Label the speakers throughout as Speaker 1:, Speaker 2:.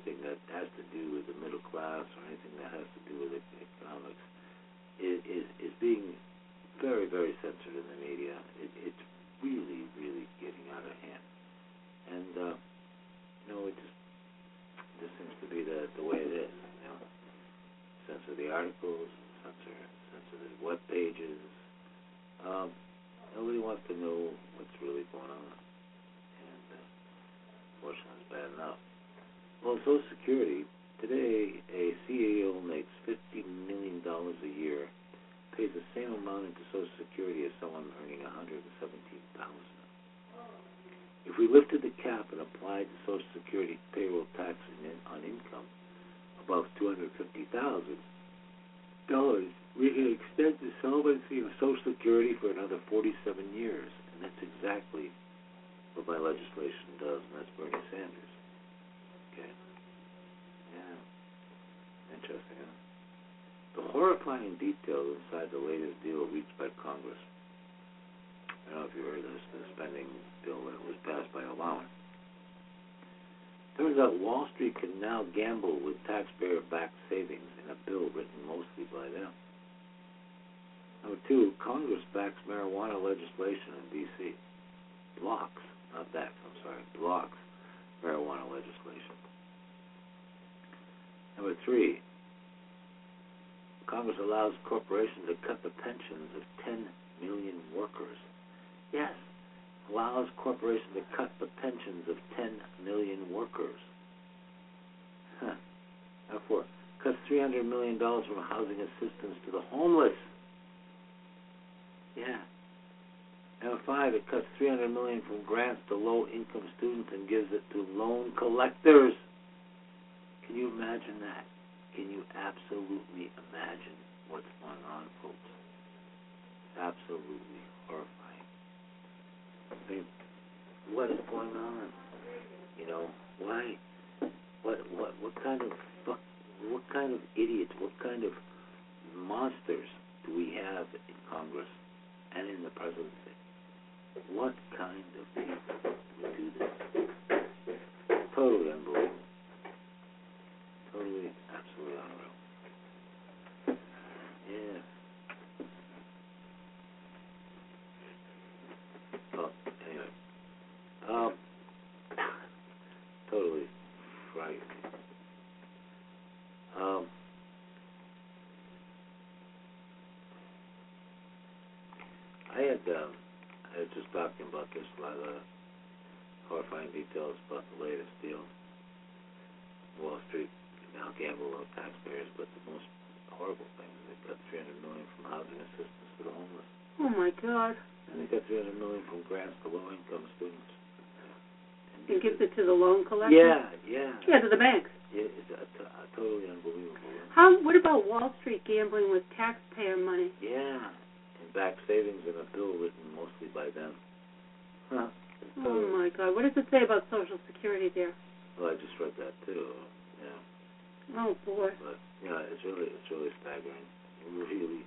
Speaker 1: anything that has to do with the middle class or anything that has to do with economics is, is, is being very, very censored in the media. It, it's really, really getting out of hand. And, uh, you know, it just this seems to be the the way it is. You know, censor the articles, censor censor the web pages. Um, nobody wants to know what's really going on, and uh, unfortunately, it's bad enough. Well, Social Security today, a CEO makes fifty million dollars a year, pays the same amount into Social Security as someone earning one hundred seventeen thousand. If we lifted the cap and applied the Social Security payroll tax on income above two hundred fifty thousand dollars, we could extend the solvency of Social Security for another forty-seven years, and that's exactly what my legislation does, and that's Bernie Sanders. Okay. Yeah. Interesting, huh? The horrifying details inside the latest deal reached by Congress I don't know if you heard this, the spending bill that was passed by Obama. Turns out Wall Street can now gamble with taxpayer-backed savings in a bill written mostly by them. Number two, Congress backs marijuana legislation in D.C. Blocks, not backs, I'm sorry, blocks marijuana legislation. Number three, Congress allows corporations to cut the pensions of 10 million workers. Yes, allows corporations to cut the pensions of 10 million workers. Huh. Number four, cuts $300 million from housing assistance to the homeless. Yeah. Number five, it cuts 300 million from grants to low-income students and gives it to loan collectors. Can you imagine that? Can you absolutely imagine what's going on, folks? Absolutely horrifying. I mean, what is going on? You know, why? What? What? What kind of fuck? What kind of idiots? What kind of monsters do we have in Congress and in the presidency? What kind of people would do this? Totally unbelievable. Totally, absolutely unreal. Yeah. Oh, anyway. Um, totally frightening. Um, I had, um, I was just talking about this, a lot of horrifying details about the latest deal. Wall Street now gamble on taxpayers, but the most horrible thing is they got 300 million from housing assistance to the homeless.
Speaker 2: Oh my God!
Speaker 1: And they got 300 million from grants to low-income students.
Speaker 2: And gives it to the loan collector.
Speaker 1: Yeah, yeah.
Speaker 2: Yeah, to the banks.
Speaker 1: Yeah, it's uh, t- uh, totally unbelievable.
Speaker 2: How? What about Wall Street gambling with taxpayer money?
Speaker 1: Yeah, and back savings in a bill written mostly by them. Huh.
Speaker 2: Oh my God! What does it say about Social Security there?
Speaker 1: Well, I just read that too. Yeah,
Speaker 2: Oh boy!
Speaker 1: but yeah, it's really, it's really staggering. Really,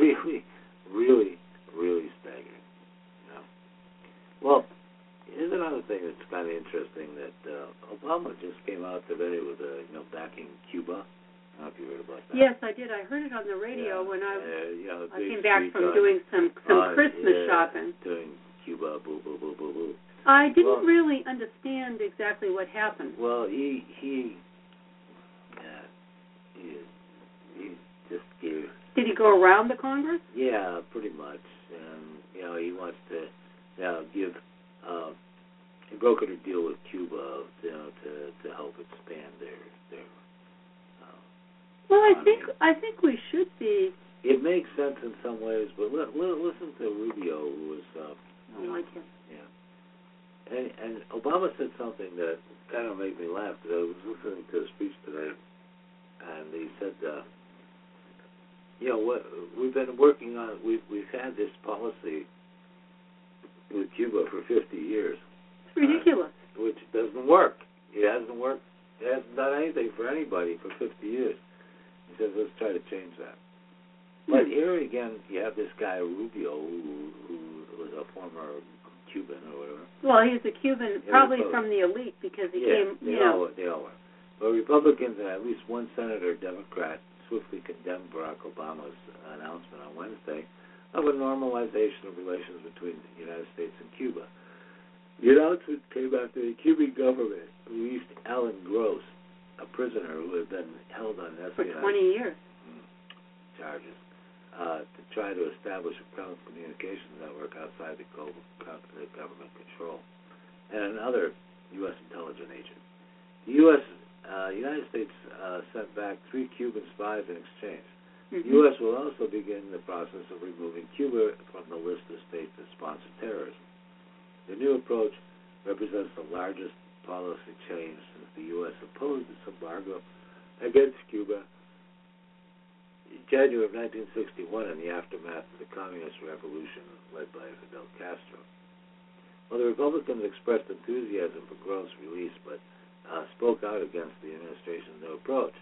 Speaker 1: really, really, really staggering. Know. Well, here's an thing that's kind of interesting that uh, Obama just came out today with a you know backing Cuba. I don't know if you heard about that.
Speaker 2: Yes, I did. I heard it on the radio
Speaker 1: Yeah,
Speaker 2: when I
Speaker 1: uh, you know,
Speaker 2: I came back from
Speaker 1: on,
Speaker 2: doing some some
Speaker 1: on,
Speaker 2: Christmas
Speaker 1: yeah,
Speaker 2: shopping.
Speaker 1: Doing Cuba, boo boo boo boo boo.
Speaker 2: I didn't
Speaker 1: Well-
Speaker 2: really understand exactly what happened.
Speaker 1: Well, he he, yeah, he he just gave
Speaker 2: Did he go around the Congress?
Speaker 1: Yeah, pretty much. And you know, he wants to you know, give uh he brokered a deal with Cuba, you know, to to help expand their their uh,
Speaker 2: Well, I think I think we should be.
Speaker 1: it makes sense in some ways, but li- li- listen to Rubio who was uh
Speaker 2: I like him.
Speaker 1: yeah. And and Obama said something that kind of made me laugh. 'cause I was listening to a speech today, and he said, uh, "You know what? We've been working on. We've we've had this policy with Cuba for 50 years,
Speaker 2: It's ridiculous.
Speaker 1: which doesn't work. It hasn't worked. It hasn't done anything for anybody for 50 years." He says, "Let's try to change that." But
Speaker 2: Hmm.
Speaker 1: here again, you have this guy Rubio, who, who was a former Cuban or whatever.
Speaker 2: Well, he's a Cuban,
Speaker 1: Yeah,
Speaker 2: probably
Speaker 1: both.
Speaker 2: from the elite because he
Speaker 1: yeah,
Speaker 2: came.
Speaker 1: they
Speaker 2: You know,
Speaker 1: all they all were. But Republicans and at least one senator, Democrat, swiftly condemned Barack Obama's announcement on Wednesday of a normalization of relations between the United States and Cuba. The announcement came after the Cuban government released Alan Gross, a prisoner who had been held on
Speaker 2: for
Speaker 1: espionage
Speaker 2: 20 years.
Speaker 1: charges uh, to try to establish a telecommunications network outside the, global, government control, and another U.S. intelligence agent. The U.S. Uh, United States uh, sent back three Cuban spies in exchange.
Speaker 2: Mhm.
Speaker 1: The U.S. will also begin the process of removing Cuba from the list of states that sponsor terrorism. The new approach represents the largest policy change since the U.S. opposed its embargo against Cuba in January of 1961 in the aftermath of the Communist Revolution led by Fidel Castro. Well, the Republicans expressed enthusiasm for Gross' release, but uh, spoke out against the administration's new approach.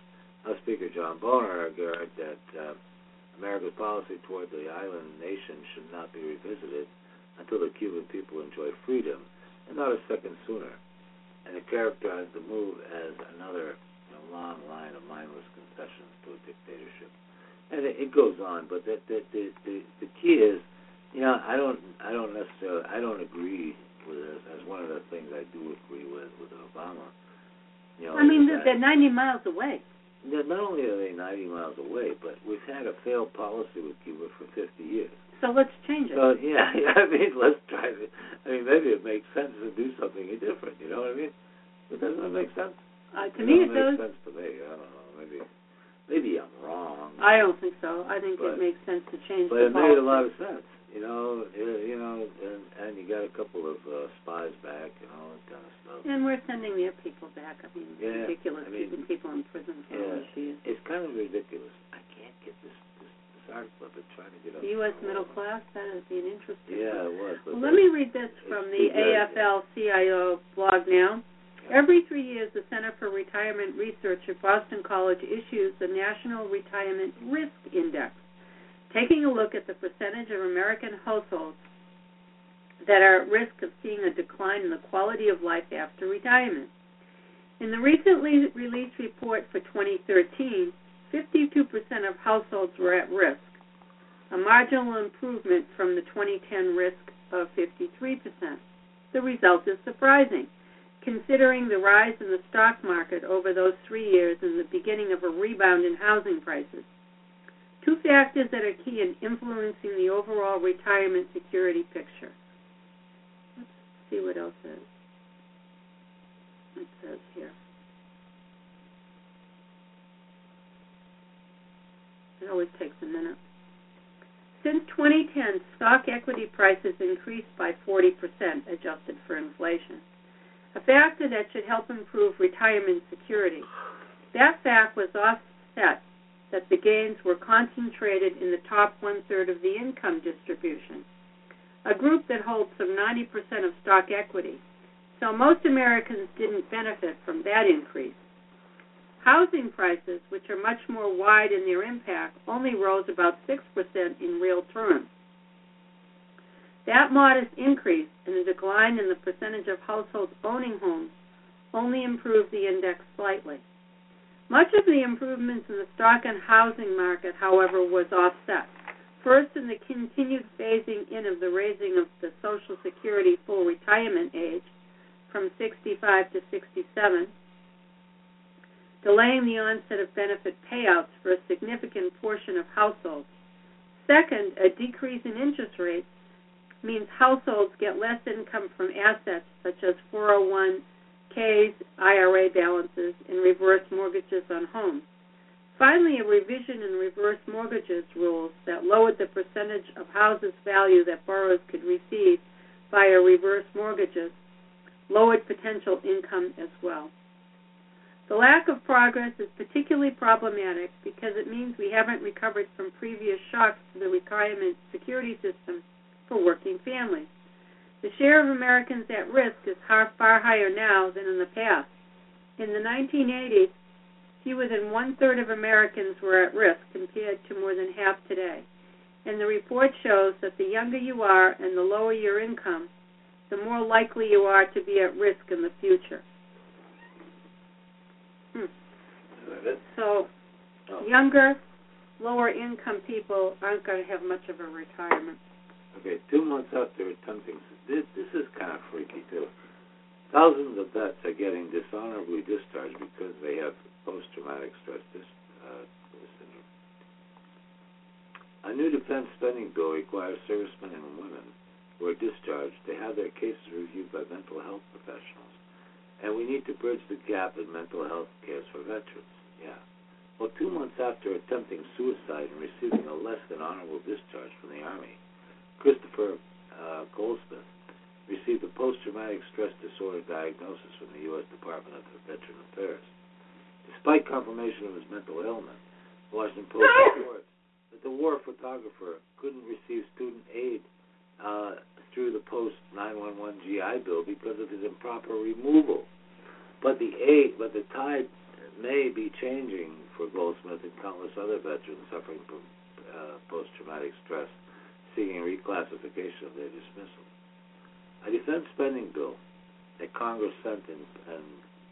Speaker 1: House Speaker John Boehner argued that uh, America's policy toward the island nation should not be revisited until the Cuban people enjoy freedom, and not a second sooner. And it characterized the move as another you know, long line of mindless concessions to a dictatorship. And it, it goes on, but the the, the the the key is, you know, I don't I don't necessarily I don't agree with this as one of the things I do agree with with Obama. You know,
Speaker 2: I mean, they're,
Speaker 1: that-
Speaker 2: they're 90 miles away.
Speaker 1: not only are they 90 miles away, but we've had a failed policy with Cuba for 50 years.
Speaker 2: So let's change it.
Speaker 1: So yeah, yeah, I mean, let's try it. I mean, maybe it makes sense to do something different. You know what I mean? But doesn't it make sense?
Speaker 2: uh, to me, it
Speaker 1: doesn't
Speaker 2: does.
Speaker 1: make sense to me. I don't know. Maybe, maybe I'm wrong.
Speaker 2: I don't think so. I think
Speaker 1: But-
Speaker 2: it makes sense to change
Speaker 1: But it made a lot of sense. You know, you know, and and you got a couple of uh, spies back and all that kind of stuff.
Speaker 2: And we're sending their people back. I mean, it's
Speaker 1: Yeah,
Speaker 2: ridiculous
Speaker 1: I mean-
Speaker 2: keeping people in prison for all
Speaker 1: Yeah.
Speaker 2: these years.
Speaker 1: It's kind of ridiculous. I can't get this this, this article I've been trying to get up.
Speaker 2: U.S. middle class, that would be an interesting
Speaker 1: Yeah,
Speaker 2: one.
Speaker 1: it was. But
Speaker 2: Well, let me read this from the
Speaker 1: It's pretty good,
Speaker 2: AFL-CIO blog now. Every three years, the Center for Retirement Research at Boston College issues the National Retirement Risk Index, taking a look at the percentage of American households that are at risk of seeing a decline in the quality of life after retirement. In the recently released report for 2013, 52% of households were at risk, a marginal improvement from the 2010 risk of 53%. The result is surprising, considering the rise in the stock market over those three years and the beginning of a rebound in housing prices. Two factors that are key in influencing the overall retirement security picture. Let's see what else is. It says here. It always takes a minute. Since 2010, stock equity prices increased by 40%, adjusted for inflation, a factor that should help improve retirement security. That fact was offset that the gains were concentrated in the top one third of the income distribution, a group that holds some 90% of stock equity. So most Americans didn't benefit from that increase. Housing prices, which are much more wide in their impact, only rose about 6% in real terms. That modest increase and the decline in the percentage of households owning homes only improved the index slightly. Much of the improvements in the stock and housing market, however, was offset. First, in the continued phasing in of the raising of the Social Security full retirement age from 65 to 67, delaying the onset of benefit payouts for a significant portion of households. Second, a decrease in interest rates means households get less income from assets such as 401ks, IRA balances, and reverse mortgages on homes. Finally, a revision in reverse mortgages rules that lowered the percentage of houses' value that borrowers could receive via reverse mortgages lowered potential income as well. The lack of progress is particularly problematic because it means we haven't recovered from previous shocks to the retirement security system for working families. The share of Americans at risk is far, far higher now than in the past. In the 1980s, fewer than one third of Americans were at risk compared to more than half today. And the report shows that the younger you are and the lower your income, the more likely you are to be at risk in the future. Hmm. So,
Speaker 1: Oh.
Speaker 2: younger, lower income people aren't going to have much of a retirement.
Speaker 1: Okay, two months after attempting this, this is kind of freaky too. Thousands of vets are getting dishonorably discharged because they have post-traumatic stress dis- uh, syndrome. A new defense spending bill requires servicemen and women who are discharged to have their cases reviewed by mental health professionals, and we need to bridge the gap in mental health care for veterans. Yeah. Well, two months after attempting suicide and receiving a less than honorable discharge from the Army, Christopher uh, Goldsmith received a post-traumatic stress disorder diagnosis from the U.S. Department of Veteran Affairs. Despite confirmation of his mental ailment, the Washington Post reports that the war photographer couldn't receive student aid uh, through the post-911 GI Bill because of his improper removal. But the aid, but the tide may be changing for Goldsmith and countless other veterans suffering from uh, post-traumatic stress seeking reclassification of their dismissal. A defense spending bill that Congress sent in, in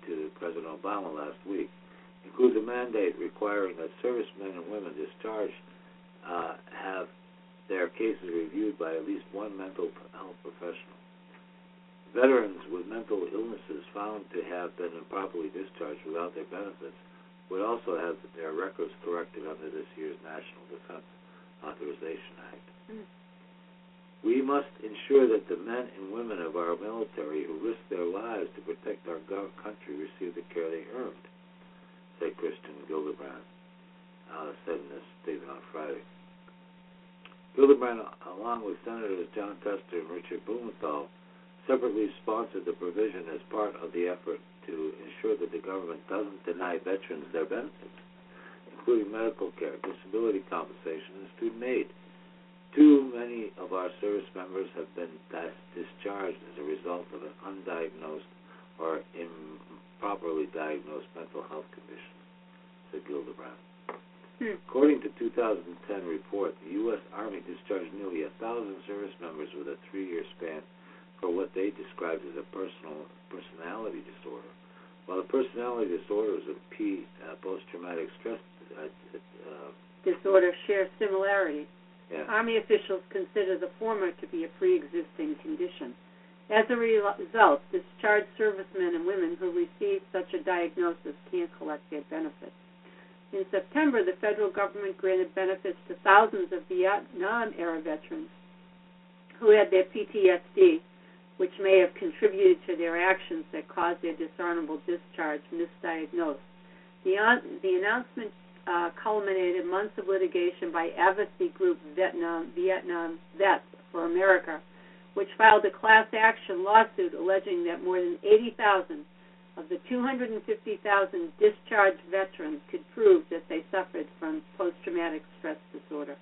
Speaker 1: to President Obama last week includes a mandate requiring that servicemen and women discharged uh, have their cases reviewed by at least one mental health professional. Veterans with mental illnesses found to have been improperly discharged without their benefits would also have their records corrected under this year's National Defense Authorization Act.
Speaker 2: Mm.
Speaker 1: We must ensure that the men and women of our military who risk their lives to protect our country receive the care they earned, said Kirsten Gillibrand, uh, said in this statement on Friday. Gillibrand, along with Senators Jon Tester and Richard Blumenthal, separately sponsored the provision as part of the effort to ensure that the government doesn't deny veterans their benefits, including medical care, disability compensation, and student aid. Too many of our service members have been dis- discharged as a result of an undiagnosed or improperly diagnosed mental health condition, said Gillibrand.
Speaker 2: Hmm.
Speaker 1: According to 2010 report, the U.S. Army discharged nearly a thousand service members with a three-year span for what they described as a personal personality disorder. While the personality disorder is a P, uh, post-traumatic stress uh, uh,
Speaker 2: Disorder share similarities.
Speaker 1: yeah.
Speaker 2: Army officials consider the former to be a pre-existing condition. As a re- result, discharged servicemen and women who receive such a diagnosis can't collect their benefits. In September, the federal government granted benefits to thousands of Vietnam-era veterans who had their PTSD, which may have contributed to their actions that caused their dishonorable discharge, misdiagnosed. The, on- the announcement uh, culminated months of litigation by advocacy group Vietnam, Vietnam Vets for America, which filed a class action lawsuit alleging that more than 80,000 of the 250,000 discharged veterans could prove that they suffered from post-traumatic stress disorder.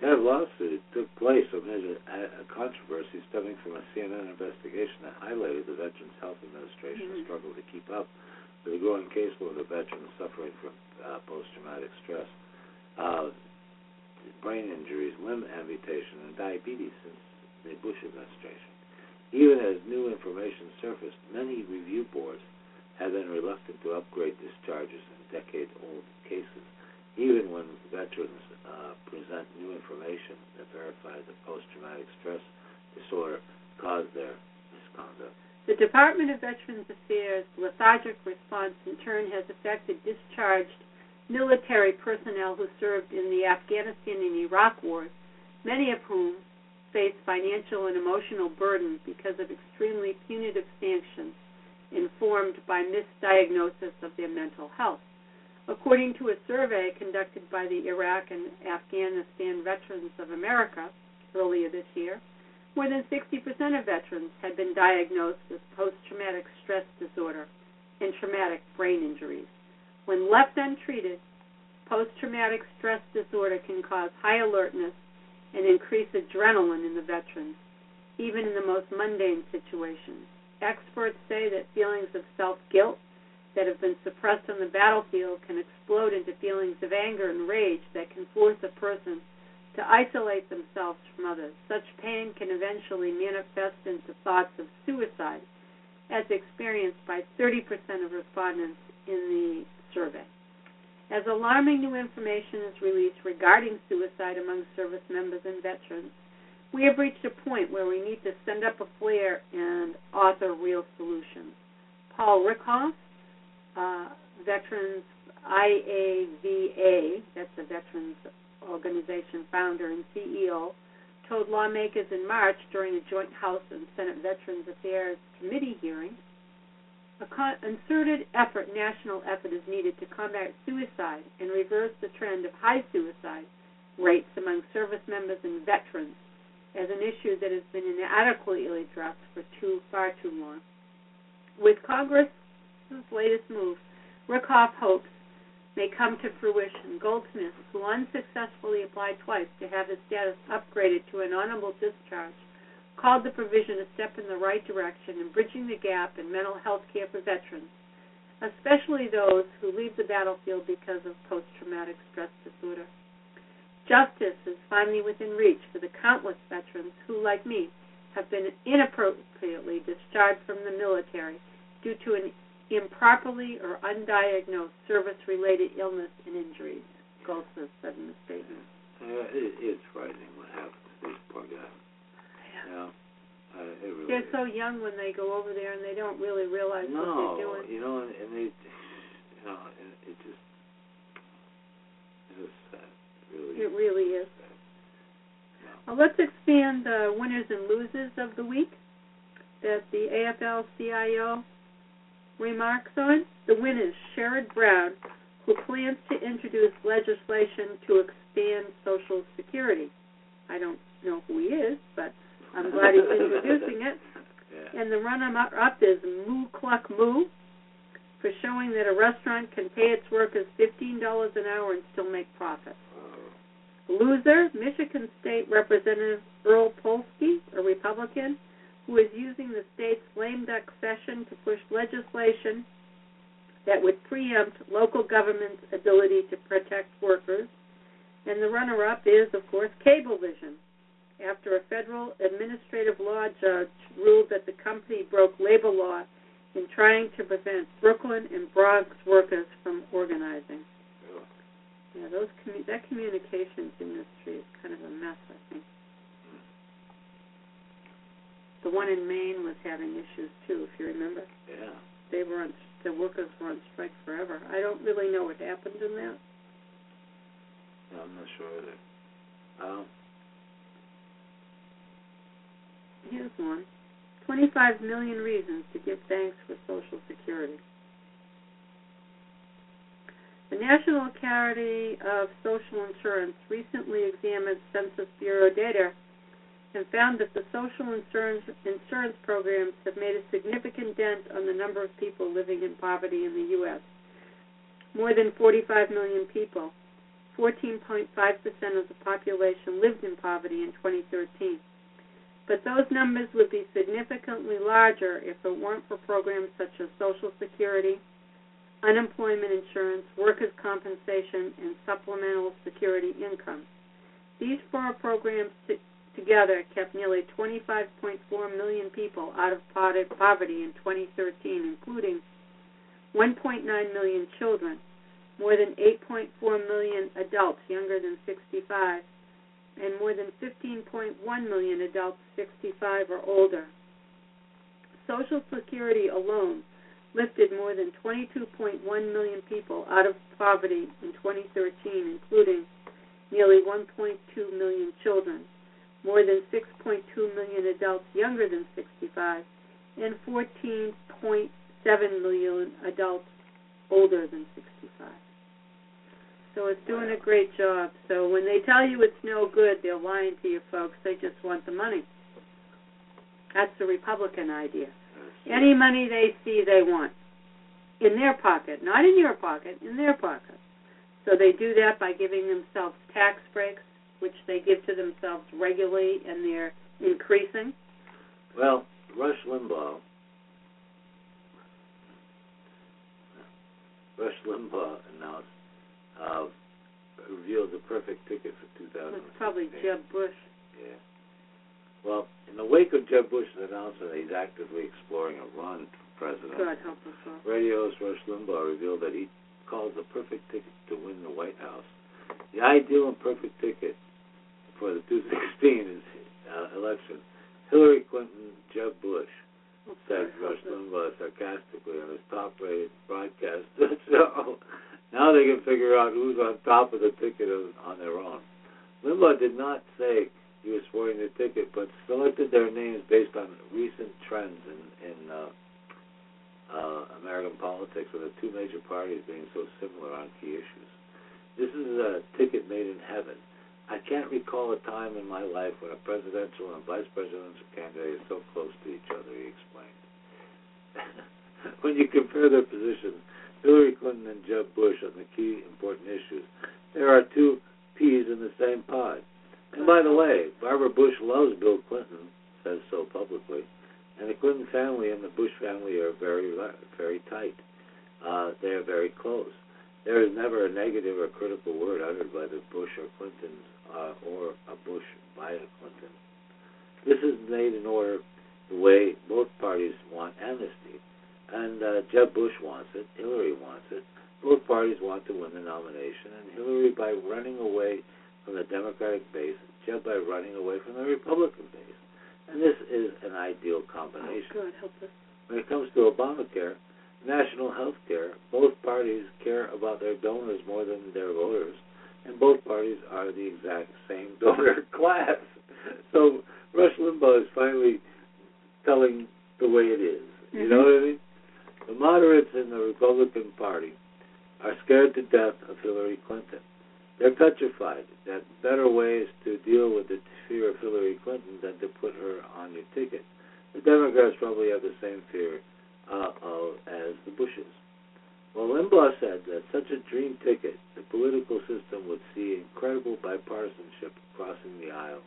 Speaker 1: That lawsuit took place amid a, a controversy stemming from a CNN investigation that highlighted the Veterans Health Administration's
Speaker 2: Mhm.
Speaker 1: struggle to keep up with the growing caseload of veterans suffering from uh, post-traumatic stress, uh, brain injuries, limb amputation, and diabetes since the Bush administration. Even as new information surfaced, many review boards have been reluctant to upgrade discharges in decade old cases, even when veterans uh, present new information that verifies that post traumatic stress disorder caused their misconduct.
Speaker 2: The Department of Veterans Affairs' lethargic response, in turn, has affected discharged military personnel who served in the Afghanistan and Iraq wars, many of whom face financial and emotional burden because of extremely punitive sanctions informed by misdiagnosis of their mental health. According to a survey conducted by the Iraq and Afghanistan Veterans of America earlier this year, more than 60% of veterans had been diagnosed with post traumatic stress disorder and traumatic brain injuries. When left untreated, post traumatic stress disorder can cause high alertness and increase adrenaline in the veterans, even in the most mundane situations. Experts say that feelings of self guilt that have been suppressed on the battlefield can explode into feelings of anger and rage that can force a person to isolate themselves from others. Such pain can eventually manifest into thoughts of suicide, as experienced by 30% of respondents in the survey. As alarming new information is released regarding suicide among service members and veterans, we have reached a point where we need to send up a flare and author real solutions. Paul Rieckhoff, uh, Veterans IAVA, that's the Veterans Organization founder and CEO, told lawmakers in March during a joint House and Senate Veterans Affairs Committee hearing a concerted effort, national effort, is needed to combat suicide and reverse the trend of high suicide rates among service members and veterans as an issue that has been inadequately addressed for too far too long. With Congress's latest move, Rieckhoff hopes may come to fruition. Goldsmith, who unsuccessfully applied twice to have his status upgraded to an honorable discharge, called the provision a step in the right direction in bridging the gap in mental health care for veterans, especially those who leave the battlefield because of post traumatic stress disorder. Justice is finally within reach for the countless veterans who, like me, have been inappropriately discharged from the military due to an improperly or undiagnosed service related illness and injuries, Goldsmith said in the statement.
Speaker 1: Uh, it, it's frightening what happened to this poor guy. Yeah. Uh, it really
Speaker 2: They're
Speaker 1: is.
Speaker 2: so young when they go over there and they don't really realize
Speaker 1: no,
Speaker 2: what they're doing.
Speaker 1: No, you know, and, and they, you know, and it just, it's sad. Really.
Speaker 2: It really is. Well, let's expand the winners and losers of the week that the AFL-CIO remarks on. The winner is Sherrod Brown, who plans to introduce legislation to expand Social Security. I don't know who he is, but I'm glad he's introducing it.
Speaker 1: Yeah.
Speaker 2: And the runner-up is Moo Cluck Moo for showing that a restaurant can pay its workers $15 an hour and still make profit.
Speaker 1: Uh,
Speaker 2: Loser, Michigan State Representative Earl Poleski, a Republican, who is using the state's lame duck session to push legislation that would preempt local government's ability to protect workers. And the runner up is, of course, Cablevision, after a federal administrative law judge ruled that the company broke labor law in trying to prevent Brooklyn and Bronx workers from organizing. Yeah, those commu- that communications industry is kind of a mess, I think. The one in Maine was having issues too, if you remember.
Speaker 1: Yeah.
Speaker 2: They were on the workers were on strike forever. I don't really know what happened in that.
Speaker 1: No, I'm not sure either. Um,
Speaker 2: Here's one. 25 million reasons to give thanks for Social Security. The National Academy of Social Insurance recently examined Census Bureau data and found that the social insurance, insurance programs have made a significant dent on the number of people living in poverty in the U.S. More than 45 million people, 14.5% of the population, lived in poverty in 2013. But those numbers would be significantly larger if it weren't for programs such as Social Security, unemployment insurance, workers' compensation, and supplemental security income. These four programs together kept nearly 25.4 million people out of poverty in 2013, including 1.9 million children, more than 8.4 million adults younger than 65, and more than 15.1 million adults 65 or older. Social Security alone lifted more than 22.1 million people out of poverty in 2013, including nearly 1.2 million children, more than 6.2 million adults younger than 65, and 14.7 million adults older than 65. So it's doing a great job. So when they tell you it's no good, they're lying to you folks. They just want the money. That's the Republican idea. Any money they see, they want in their pocket, not in your pocket, in their pocket. So they do that by giving themselves tax breaks, which they give to themselves regularly, and they're increasing.
Speaker 1: Well, Rush Limbaugh, Rush Limbaugh announced, uh, revealed the perfect ticket for 2016.
Speaker 2: It's probably Jeb Bush.
Speaker 1: Yeah. Well, in the wake of Jeb Bush's announcement that he's actively exploring a run for president,
Speaker 2: God help us all.
Speaker 1: Radio host Rush Limbaugh revealed that he calls the perfect ticket to win the White House. The ideal and perfect ticket for the 2016 uh, election. Hillary Clinton, Jeb Bush, said Rush Limbaugh sarcastically on his top-rated broadcast show. now they can figure out who's on top of the ticket on their own. Limbaugh did not say he was supporting the ticket, but selected their names based on recent trends in, in uh, uh, American politics, with the two major parties being so similar on key issues. This is a ticket made in heaven. I can't recall a time in my life when a presidential and vice presidential candidate is so close to each other, he explained. when you compare their positions, Hillary Clinton and Jeb Bush on the key important issues, there are two peas in the same pod. And by the way, Barbara Bush loves Bill Clinton, says so publicly, and the Clinton family and the Bush family are very, very tight. Uh, they are very close. There is never a negative or critical word uttered by the Bush or Clinton uh, or a Bush by a Clinton. This is made in order the way both parties want amnesty. And uh, Jeb Bush wants it, Hillary wants it. Both parties want to win the nomination, and Hillary by running away from the Democratic base, Jeb by running away from the Republican base. And this is an ideal combination.
Speaker 2: Oh, God help us.
Speaker 1: When it comes to Obamacare, national health care, both parties care about their donors more than their voters, and both parties are the exact same donor class. So Rush Limbaugh is finally telling the way it is. You
Speaker 2: Mhm.
Speaker 1: know what I mean? The moderates in the Republican Party are scared to death of Hillary Clinton. They're petrified that better ways to deal with the fear of Hillary Clinton than to put her on your ticket. The Democrats probably have the same fear uh, of, as the Bushes. Well, Limbaugh said that such a dream ticket, the political system would see incredible bipartisanship crossing the aisle,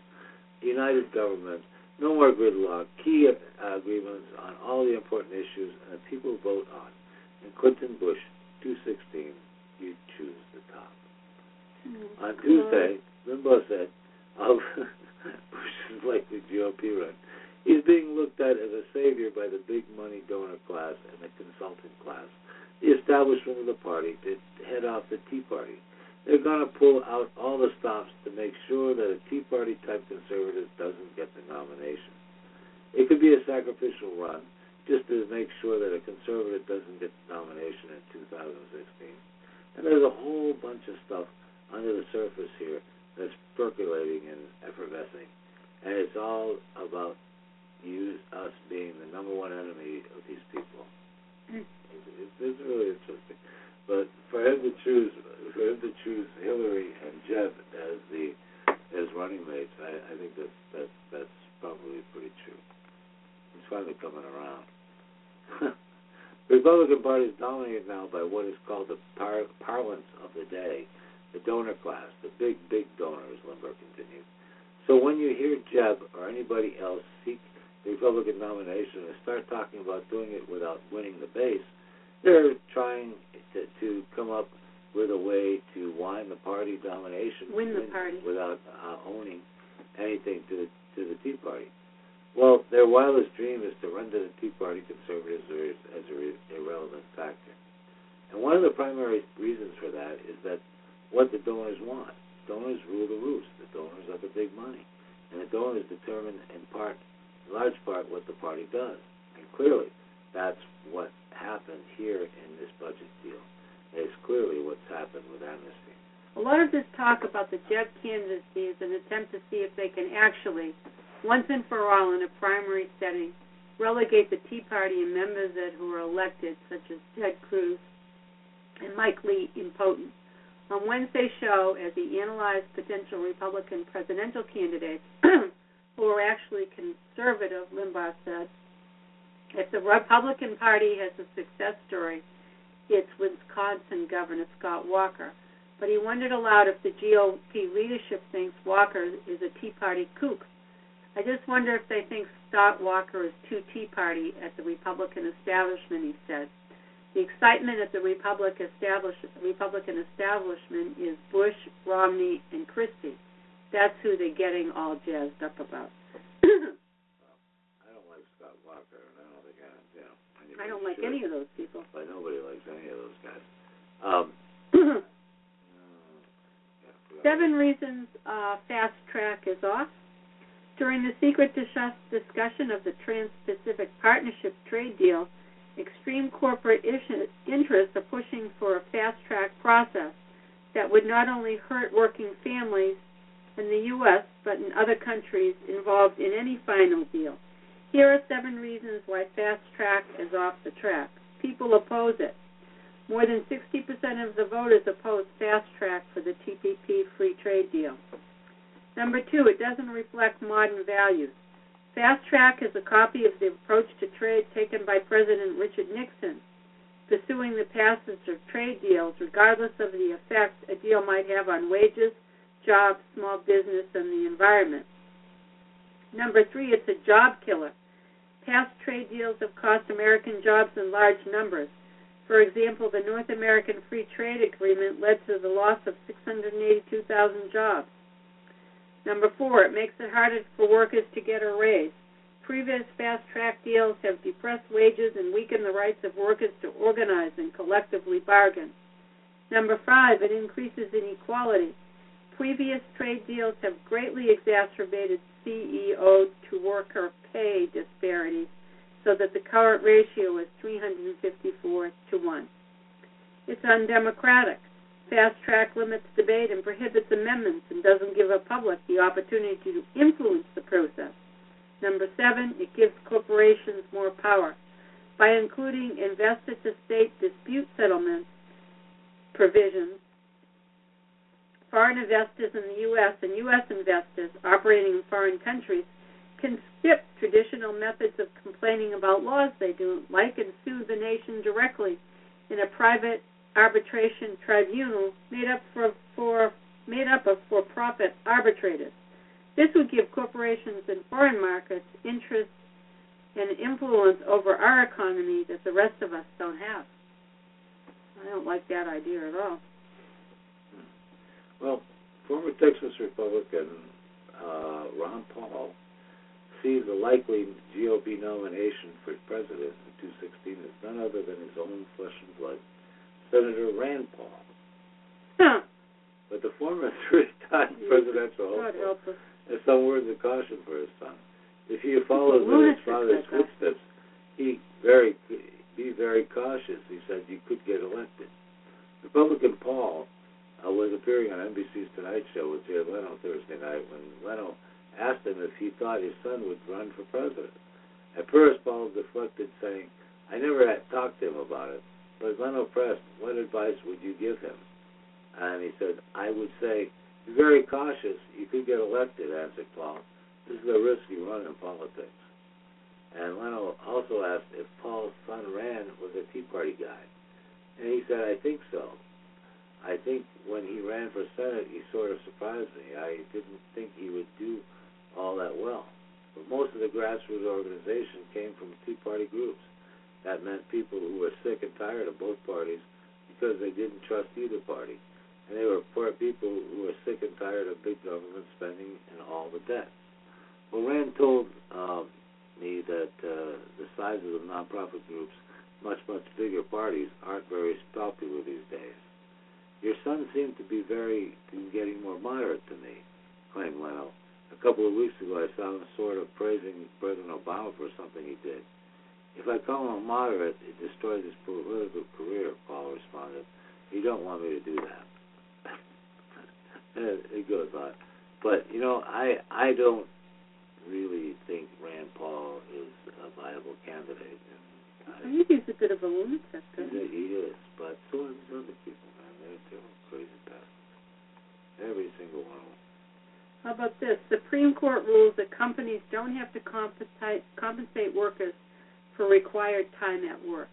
Speaker 1: united government, no more gridlock, key uh, agreements on all the important issues, and the people vote on. And Clinton Bush, 216, you choose the top.
Speaker 2: Oh,
Speaker 1: On Tuesday, Limbaugh said of Bush's likely GOP run, he's being looked at as a savior by the big money donor class and the consultant class, the establishment of the party to head off the Tea Party. They're going to pull out all the stops to make sure that a Tea Party type conservative doesn't get the nomination. It could be a sacrificial run just to make sure that a conservative doesn't get the nomination in 2016. And there's a whole bunch of stuff under the surface here that's percolating and effervescing. And it's all about you, us being the number one enemy of these people.
Speaker 2: Mm.
Speaker 1: It's, it's really interesting. But for him to choose, for him to choose Hillary and Jeb as the as running mates, I, I think that's that's that's probably pretty true. He's finally coming around. the Republican Party is dominated now by what is called the par- parlance of the day, the donor class, the big, big donors, Limbaugh continued. So when you hear Jeb or anybody else seek Republican nomination and start talking about doing it without winning the base, they're trying to, to come up with a way to win the party domination
Speaker 2: Win the party.
Speaker 1: without uh, owning anything to the to the Tea Party. Well, their wildest dream is to render the Tea Party conservatives as an irrelevant factor. And one of the primary reasons for that is that what the donors want. Donors rule the roost. The donors are the big money. And the donors determine in part, large part, what the party does. And clearly, that's what happened here in this budget deal. It's clearly what's happened with amnesty.
Speaker 2: A lot of this talk about the JEB candidacy is an attempt to see if they can actually, once and for all in a primary setting, relegate the Tea Party and members that who were elected, such as Ted Cruz and Mike Lee, impotent. On Wednesday's show, as he analyzed potential Republican presidential candidates who are actually conservative, Limbaugh said, if the Republican Party has a success story, it's Wisconsin Governor Scott Walker. But he wondered aloud if the GOP leadership thinks Walker is a Tea Party kook. I just wonder if they think Scott Walker is too Tea Party at the Republican establishment, he said. The excitement at the Republic establish, Republican establishment is Bush, Romney, and Christie. That's who they're getting all jazzed up about.
Speaker 1: I don't like Scott Walker, and I don't think I, you know,
Speaker 2: I don't like
Speaker 1: should.
Speaker 2: any of those people.
Speaker 1: But nobody likes any of those guys. Um, yeah,
Speaker 2: Seven reasons uh, fast track is off. During the secret discussion of the Trans-Pacific Partnership trade deal, extreme corporate interests are pushing for a fast track process that would not only hurt working families in the U.S., but in other countries involved in any final deal. Here are seven reasons why fast track is off the track. People oppose it. More than 60% of the voters oppose fast track for the TPP free trade deal. Number two, it doesn't reflect modern values. Fast track is a copy of the approach to trade taken by President Richard Nixon, pursuing the passage of trade deals regardless of the effect a deal might have on wages, jobs, small business, and the environment. Number three, it's a job killer. Past trade deals have cost American jobs in large numbers. For example, the North American Free Trade Agreement led to the loss of 682,000 jobs. Number four, it makes it harder for workers to get a raise. Previous fast track deals have depressed wages and weakened the rights of workers to organize and collectively bargain. Number five, it increases inequality. Previous trade deals have greatly exacerbated CEO to worker pay disparities so that the current ratio is 354 to 1. It's undemocratic. Fast track limits debate and prohibits amendments and doesn't give the public the opportunity to influence the process. Number seven, it gives corporations more power. By including investor to state dispute settlement provisions, foreign investors in the U.S. and U.S. investors operating in foreign countries can skip traditional methods of complaining about laws they don't like and sue the nation directly in a private arbitration tribunal made up for, for made up of for-profit arbitrators. This would give corporations in foreign markets interest and influence over our economy that the rest of us don't have. I don't like that idea at all.
Speaker 1: Well, former Texas Republican uh, Ron Paul sees a likely GOP nomination for president in 2016 as none other than his own flesh and blood, Senator Rand Paul.
Speaker 2: Huh.
Speaker 1: But the former three-time presidential hopeful has some words of caution for his son. If he follows in his father's footsteps, he very be very cautious. He said you could get elected. Republican Paul uh, was appearing on NBC's Tonight Show with Jay Leno Thursday night when Leno asked him if he thought his son would run for president. At first, Paul deflected, saying, "I never had talked to him about it." But Leno pressed, "What advice would you give him?" And he said, "I would say, be very cautious. You could get elected," answered Paul. This is a risk you run in politics. And Leno also asked if Paul's son Rand was a Tea Party guy. And he said, I think so. I think when he ran for Senate, he sort of surprised me. I didn't think he would do all that well. But most of the grassroots organization came from Tea Party groups. That meant people who were sick and tired of both parties because they didn't trust either party. And they were poor people who were sick and tired of big government spending and all the debt. Well, Rand told uh, me that uh, the sizes of nonprofit groups, much, much bigger parties, aren't very popular these days. Your son seemed to be very getting more moderate to me, claimed Leno. A couple of weeks ago, I saw him sort of praising President Obama for something he did. If I call him a moderate, it destroys his political career, Paul responded. You don't want me to do that. it goes on. But, you know, I I don't really think Rand Paul is a viable candidate.
Speaker 2: I, think he's a bit of a lunatic.
Speaker 1: He is, but so are these other people, man. They're, they're crazy bastards. Every single one of them.
Speaker 2: How about this? Supreme Court rules that companies don't have to compensate, compensate workers for required time at work.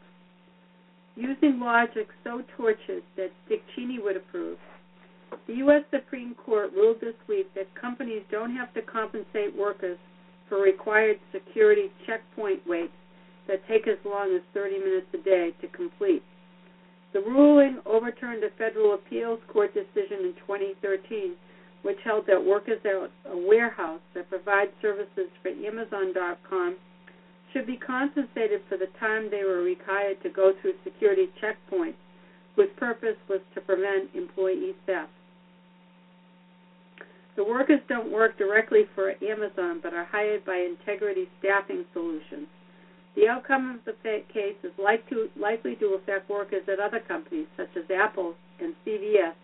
Speaker 2: Using logic so tortured that Dick Cheney would approve, the U.S. Supreme Court ruled this week that companies don't have to compensate workers for required security checkpoint waits that take as long as 30 minutes a day to complete. The ruling overturned a federal appeals court decision in 2013, which held that workers at a warehouse that provides services for Amazon.com should be compensated for the time they were required to go through security checkpoints, whose purpose was to prevent employee theft. The workers don't work directly for Amazon but are hired by Integrity Staffing Solutions. The outcome of the case is likely to affect workers at other companies such as Apple and CVS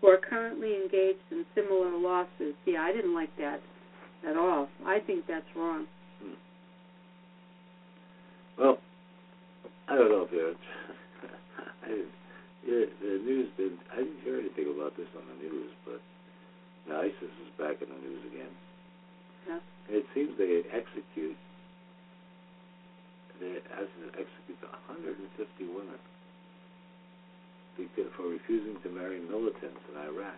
Speaker 2: who are currently engaged in similar lawsuits. Yeah, I didn't like that at all. I think that's wrong.
Speaker 1: Hmm. Well, I don't know if you're. I didn't. The news did. I didn't hear anything about this on the news, but now, ISIS is back in the news again.
Speaker 2: Yeah.
Speaker 1: It seems they execute they execute 150 women for refusing to marry militants in Iraq.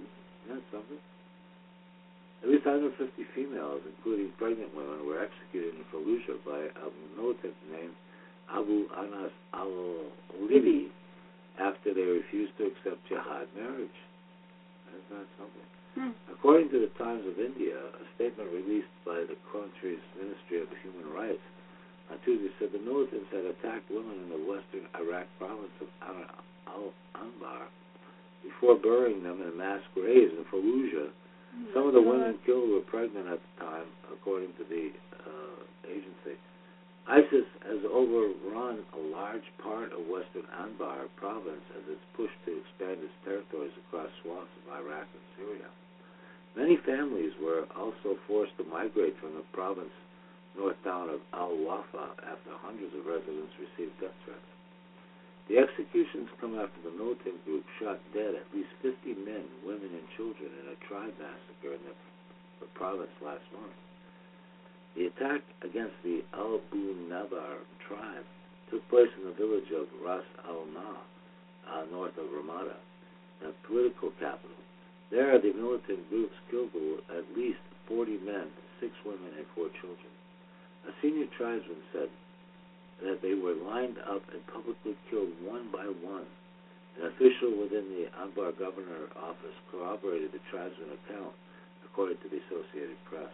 Speaker 1: Isn't that something? At least 150 females, including pregnant women, were executed in Fallujah by a militant named Abu Anas al-Libi after they refused to accept jihad marriage. Isn't that something?
Speaker 2: Hmm.
Speaker 1: According to the Times of India, a statement released by the country's Ministry of Human Rights on Tuesday said the militants had attacked women in the western Iraq province of Al-Anbar before burying them in mass graves in Fallujah.
Speaker 2: Oh
Speaker 1: Some of the women killed were pregnant at the time, according to the uh, agency. ISIS has overrun a large part of western Anbar province as it's pushed to expand its territories across swaths of Iraq and Syria. Many families were also forced to migrate from the province north town of Al Wafa after hundreds of residents received death threats. The executions come after the militant group shot dead at least 50 men, women, and children in a tribe massacre in the, the province last month. The attack against the Abu Nabar tribe took place in the village of Ras al Nah, uh, north of Ramadi, the political capital. There, the militant groups killed at least 40 men, six women, and four children. A senior tribesman said that they were lined up and publicly killed one by one. An official within the Anbar governor office corroborated the tribesman account, according to the Associated Press.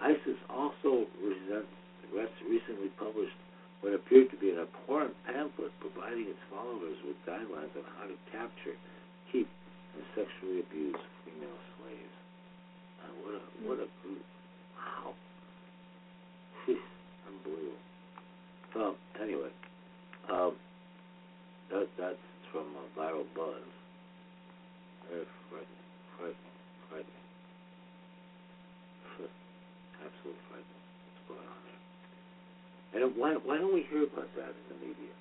Speaker 1: ISIS also recently published what appeared to be an abhorrent pamphlet providing its followers with guidelines on how to capture, keep, and sexually abuse female slaves. Uh, what a what a group! Wow, unbelievable. Well, anyway, um, that that's from uh, Viral Buzz. Very frightening, frightening, frightening absolutely frightening what's going on there. And why why don't we hear about that in the media?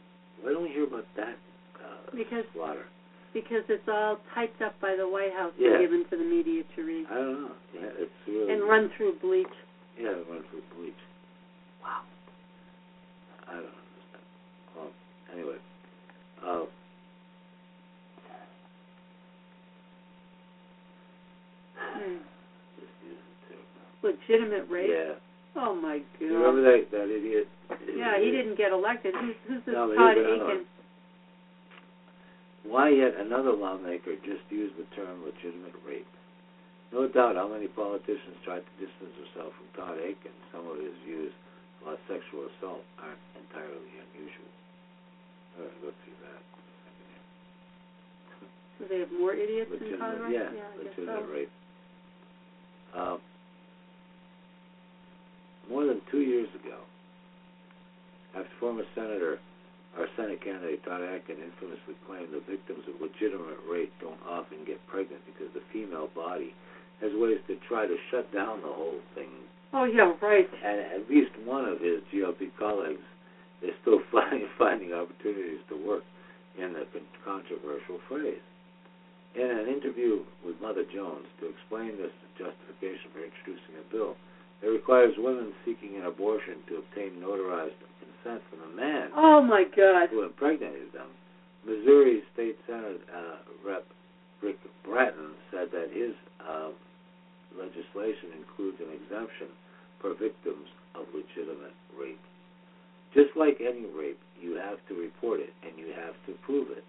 Speaker 1: Why don't we hear about that uh,
Speaker 2: because,
Speaker 1: slaughter?
Speaker 2: Because it's all typed up by the White House
Speaker 1: yeah.
Speaker 2: and given to the media to read.
Speaker 1: I don't know. Yeah, it's really
Speaker 2: and run through bleach.
Speaker 1: Yeah, run through bleach. Wow. I don't understand. Well, anyway. Uh,
Speaker 2: Hmm.
Speaker 1: Just use it too.
Speaker 2: Legitimate rape.
Speaker 1: Yeah.
Speaker 2: Oh my God.
Speaker 1: You remember that that idiot?
Speaker 2: Yeah, he didn't get elected. Who's, who's this
Speaker 1: No,
Speaker 2: Todd Akin?
Speaker 1: Why yet another lawmaker just used the term legitimate rape? No doubt how many politicians tried to distance themselves from Todd Akin. Some of his views sexual assault aren't entirely unusual. All right, let's see that.
Speaker 2: Do they have more idiots in Colorado?
Speaker 1: yeah,
Speaker 2: yeah I guess
Speaker 1: legitimate
Speaker 2: so.
Speaker 1: rape. Uh, more than two years ago, after former Senator, our Senate candidate Todd Akin infamously claimed that victims of legitimate rape don't often get pregnant because the female body has ways to try to shut down the whole thing.
Speaker 2: Oh yeah, right.
Speaker 1: And at least one of his GOP colleagues is still finding, finding opportunities to work in the controversial phrase. In an interview with Mother Jones to explain this justification for introducing a bill that requires women seeking an abortion to obtain notarized consent from a man
Speaker 2: Oh my God.
Speaker 1: who impregnated them, Missouri State Senate uh, Rep. Rick Brattin said that his uh, legislation includes an exemption for victims of legitimate rape. Just like any rape, you have to report it and you have to prove it,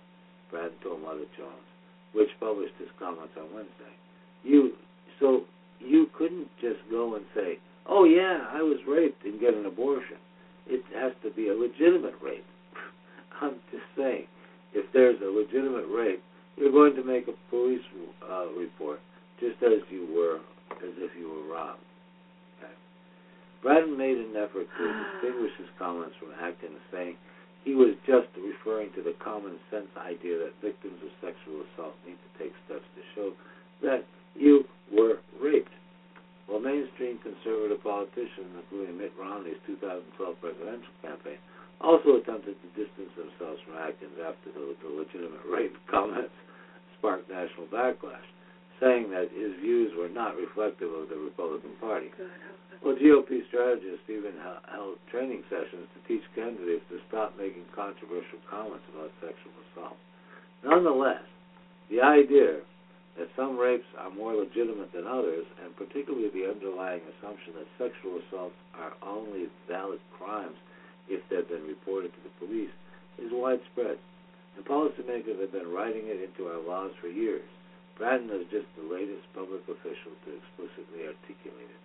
Speaker 1: Brattin told Mother Jones, which published his comments on Wednesday. You so you couldn't just go and say, "Oh yeah, I was raped," and get an abortion. It has to be a legitimate rape. I'm just saying, if there's a legitimate rape, you're going to make a police uh, report, just as you were, as if you were robbed. Okay. Made an effort to distinguish his comments from Atkins, saying he was just referring to the common sense idea that victims of sexual assault need to take steps to show that you were raped. Well, mainstream conservative politicians, including Mitt Romney's 2012 presidential campaign, also attempted to distance themselves from Atkins after the, the legitimate rape comments sparked national backlash, saying that his views were not reflective of the Republican Party. Well, GOP strategists even held training sessions to teach candidates to stop making controversial comments about sexual assault. Nonetheless, the idea that some rapes are more legitimate than others, and particularly the underlying assumption that sexual assaults are only valid crimes if they've been reported to the police, is widespread. And policymakers have been writing it into our laws for years. Brattin is just the latest public official to explicitly articulate it.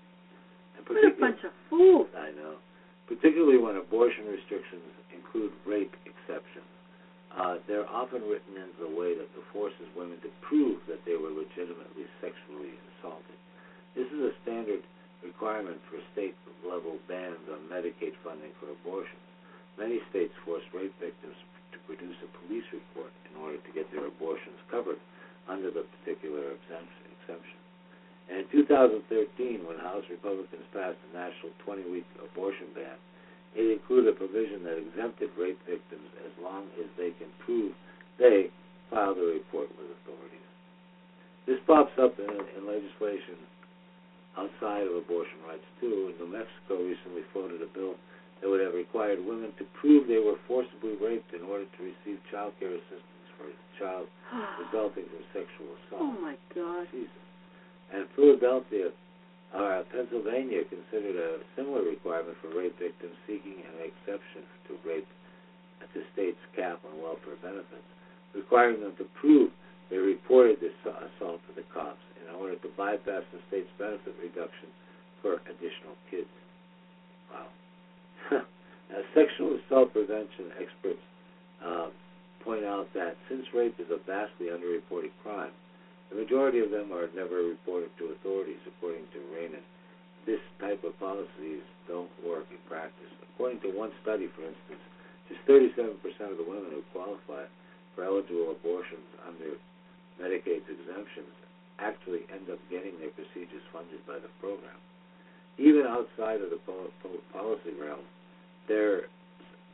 Speaker 1: And
Speaker 2: what a bunch of fools.
Speaker 1: I know. Particularly when abortion restrictions include rape exceptions. Uh, they're often written in the way that forces women to prove that they were legitimately sexually assaulted. This is a standard requirement for state level bans on Medicaid funding for abortions. Many states force rape victims to produce a police report in order to get their abortions covered under the particular exemption. And in 2013, when House Republicans passed the national 20 week abortion ban, it included a provision that exempted rape victims as long as they can prove they filed a report with authorities. This pops up in, in legislation outside of abortion rights too. New Mexico recently floated a bill that would have required women to prove they were forcibly raped in order to receive child care assistance for a child resulting from sexual assault.
Speaker 2: oh my God.
Speaker 1: Jesus. And Philadelphia, uh, Pennsylvania considered a similar requirement for rape victims seeking an exception to rape at the state's cap on welfare benefits, requiring them to prove they reported this assault to the cops in order to bypass the state's benefit reduction for additional kids. Wow. now, sexual assault prevention experts uh, point out that since rape is a vastly underreported crime, the majority of them are never reported to authorities, according to RAINN. This type of policies don't work in practice. According to one study, for instance, just 37% of the women who qualify for eligible abortions under Medicaid's exemptions actually end up getting their procedures funded by the program. Even outside of the pol- pol- policy realm, there's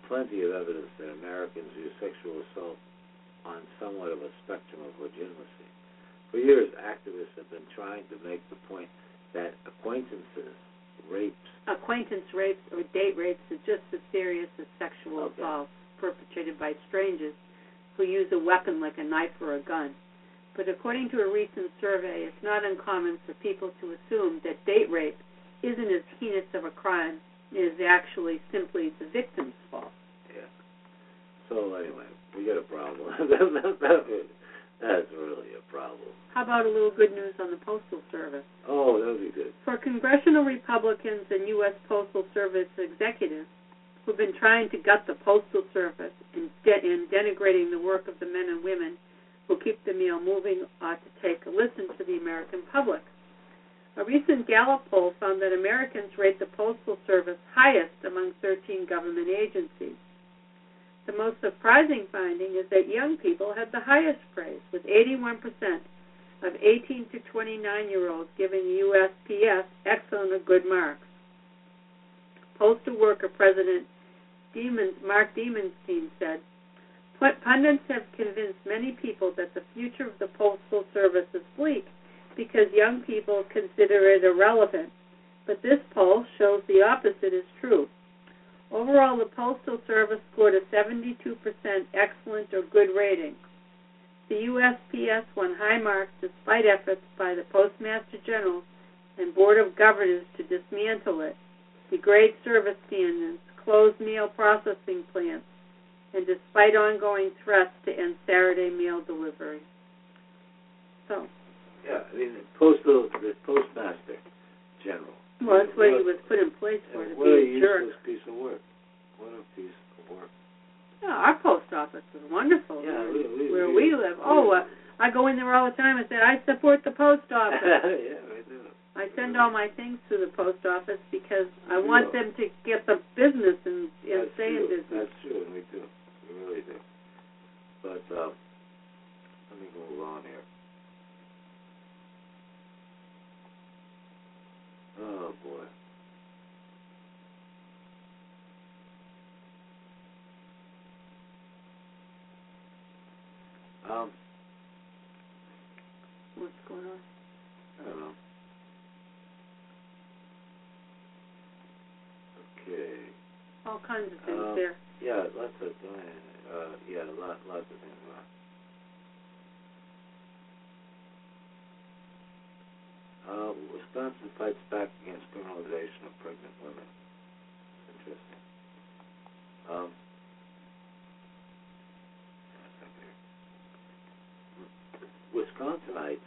Speaker 1: plenty of evidence that Americans view sexual assault on somewhat of a spectrum of legitimacy. For years, activists have been trying to make the point that acquaintances, rapes,
Speaker 2: Acquaintance rapes or date rapes are just as serious as sexual
Speaker 1: Okay.
Speaker 2: assaults perpetrated by strangers who use a weapon like a knife or a gun. But according to a recent survey, it's not uncommon for people to assume that date rape isn't as heinous of a crime. It is actually simply the victim's fault.
Speaker 1: So anyway, we got a problem. that, that, that, That's really a problem.
Speaker 2: How about a little good news on the Postal Service?
Speaker 1: Oh, that would be good.
Speaker 2: For congressional Republicans and U.S. Postal Service executives who've been trying to gut the Postal Service and, de- and denigrating the work of the men and women who keep the mail moving ought to take a listen to the American public. A recent Gallup poll found that Americans rate the Postal Service highest among 13 government agencies. The most surprising finding is that young people had the highest praise, with 81% of 18 to 29 year olds giving USPS excellent or good marks. Postal worker President Demons, Mark Dimondstein said, Pundits have convinced many people that the future of the Postal Service is bleak because young people consider it irrelevant. But this poll shows the opposite is true. Overall, the Postal Service scored a 72% excellent or good rating. The USPS won high marks despite efforts by the Postmaster General and Board of Governors to dismantle it, degrade service standards, close mail processing plants, and despite ongoing threats to end Saturday mail delivery. So.
Speaker 1: Yeah, I mean, the postal, the postmaster general.
Speaker 2: Well, that's what he was put in place for to
Speaker 1: what
Speaker 2: be
Speaker 1: a
Speaker 2: a jerk.
Speaker 1: useless piece of work. What a piece of work.
Speaker 2: Yeah, our post office is wonderful.
Speaker 1: Yeah,
Speaker 2: where,
Speaker 1: we- we-
Speaker 2: where
Speaker 1: we-
Speaker 2: we live. Oh, uh, I go in there all the time and say I support the post office.
Speaker 1: yeah, I do.
Speaker 2: I send all my things to the post office because I
Speaker 1: Yeah.
Speaker 2: want them to get the business and, and
Speaker 1: That's
Speaker 2: stay in
Speaker 1: true.
Speaker 2: business.
Speaker 1: That's true, and we do. We really do. But um, let me move on here. Oh boy. Um,
Speaker 2: What's going on?
Speaker 1: I don't know. Okay.
Speaker 2: All kinds of things
Speaker 1: Um,
Speaker 2: there.
Speaker 1: Yeah, lots of uh, yeah, lot, lots of things. Uh, Wisconsin fights back against criminalization of pregnant women. Interesting. Um, Wisconsinites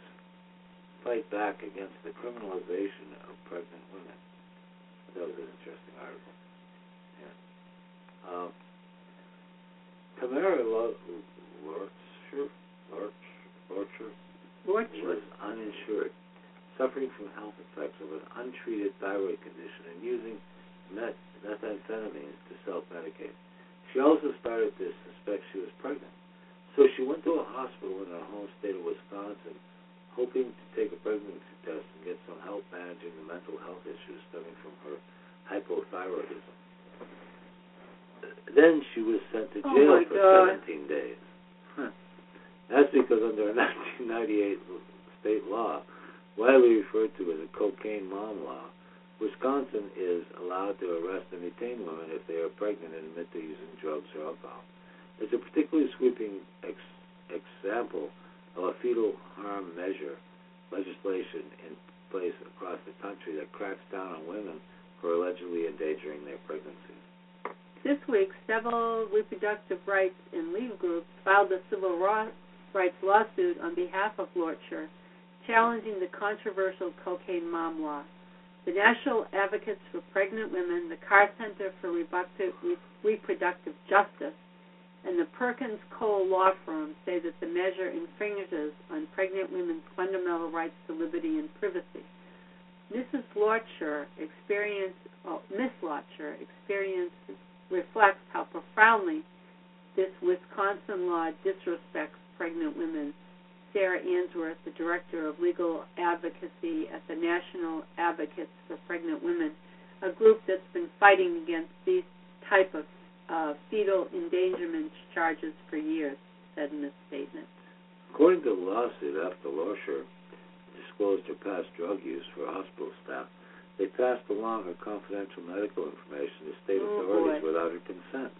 Speaker 1: fight back against the criminalization of pregnant women. That was an interesting article. Yeah. Um, Tamara Lo- Loertscher, Lorch,
Speaker 2: Loertscher
Speaker 1: was uninsured, suffering from health effects of an untreated thyroid condition and using met- methamphetamines to self-medicate. She also started to suspect she was pregnant. So she went to a hospital in her home state of Wisconsin, hoping to take a pregnancy test and get some help managing the mental health issues stemming from her hypothyroidism. Then she was sent to
Speaker 2: Oh
Speaker 1: jail
Speaker 2: my
Speaker 1: for
Speaker 2: God.
Speaker 1: 17 days. That's because under a 1998 state law, widely referred to as a cocaine mom law, Wisconsin is allowed to arrest and detain women if they are pregnant and admit to using drugs or alcohol. It's a particularly sweeping ex- example of a fetal harm measure legislation in place across the country that cracks down on women for allegedly endangering their pregnancies.
Speaker 2: This week, several reproductive rights and legal groups filed a civil rights lawsuit on behalf of Loertscher, challenging the controversial cocaine mom law. The National Advocates for Pregnant Women, the Carr Center for Reproductive, Justice, and the Perkins Cole Law Firm say that the measure infringes on pregnant women's fundamental rights to liberty and privacy. Mrs. Loertscher experience, oh, Miss Loertscher experience reflects how profoundly this Wisconsin law disrespects pregnant women. Sarah Ainsworth, the director of legal advocacy at the National Advocates for Pregnant Women, a group that's been fighting against these type of uh, fetal endangerment charges for years, said in a statement.
Speaker 1: According to the lawsuit, after Loertscher disclosed her past drug use for hospital staff, they passed along her confidential medical information to state
Speaker 2: Oh,
Speaker 1: authorities
Speaker 2: boy.
Speaker 1: without her consent.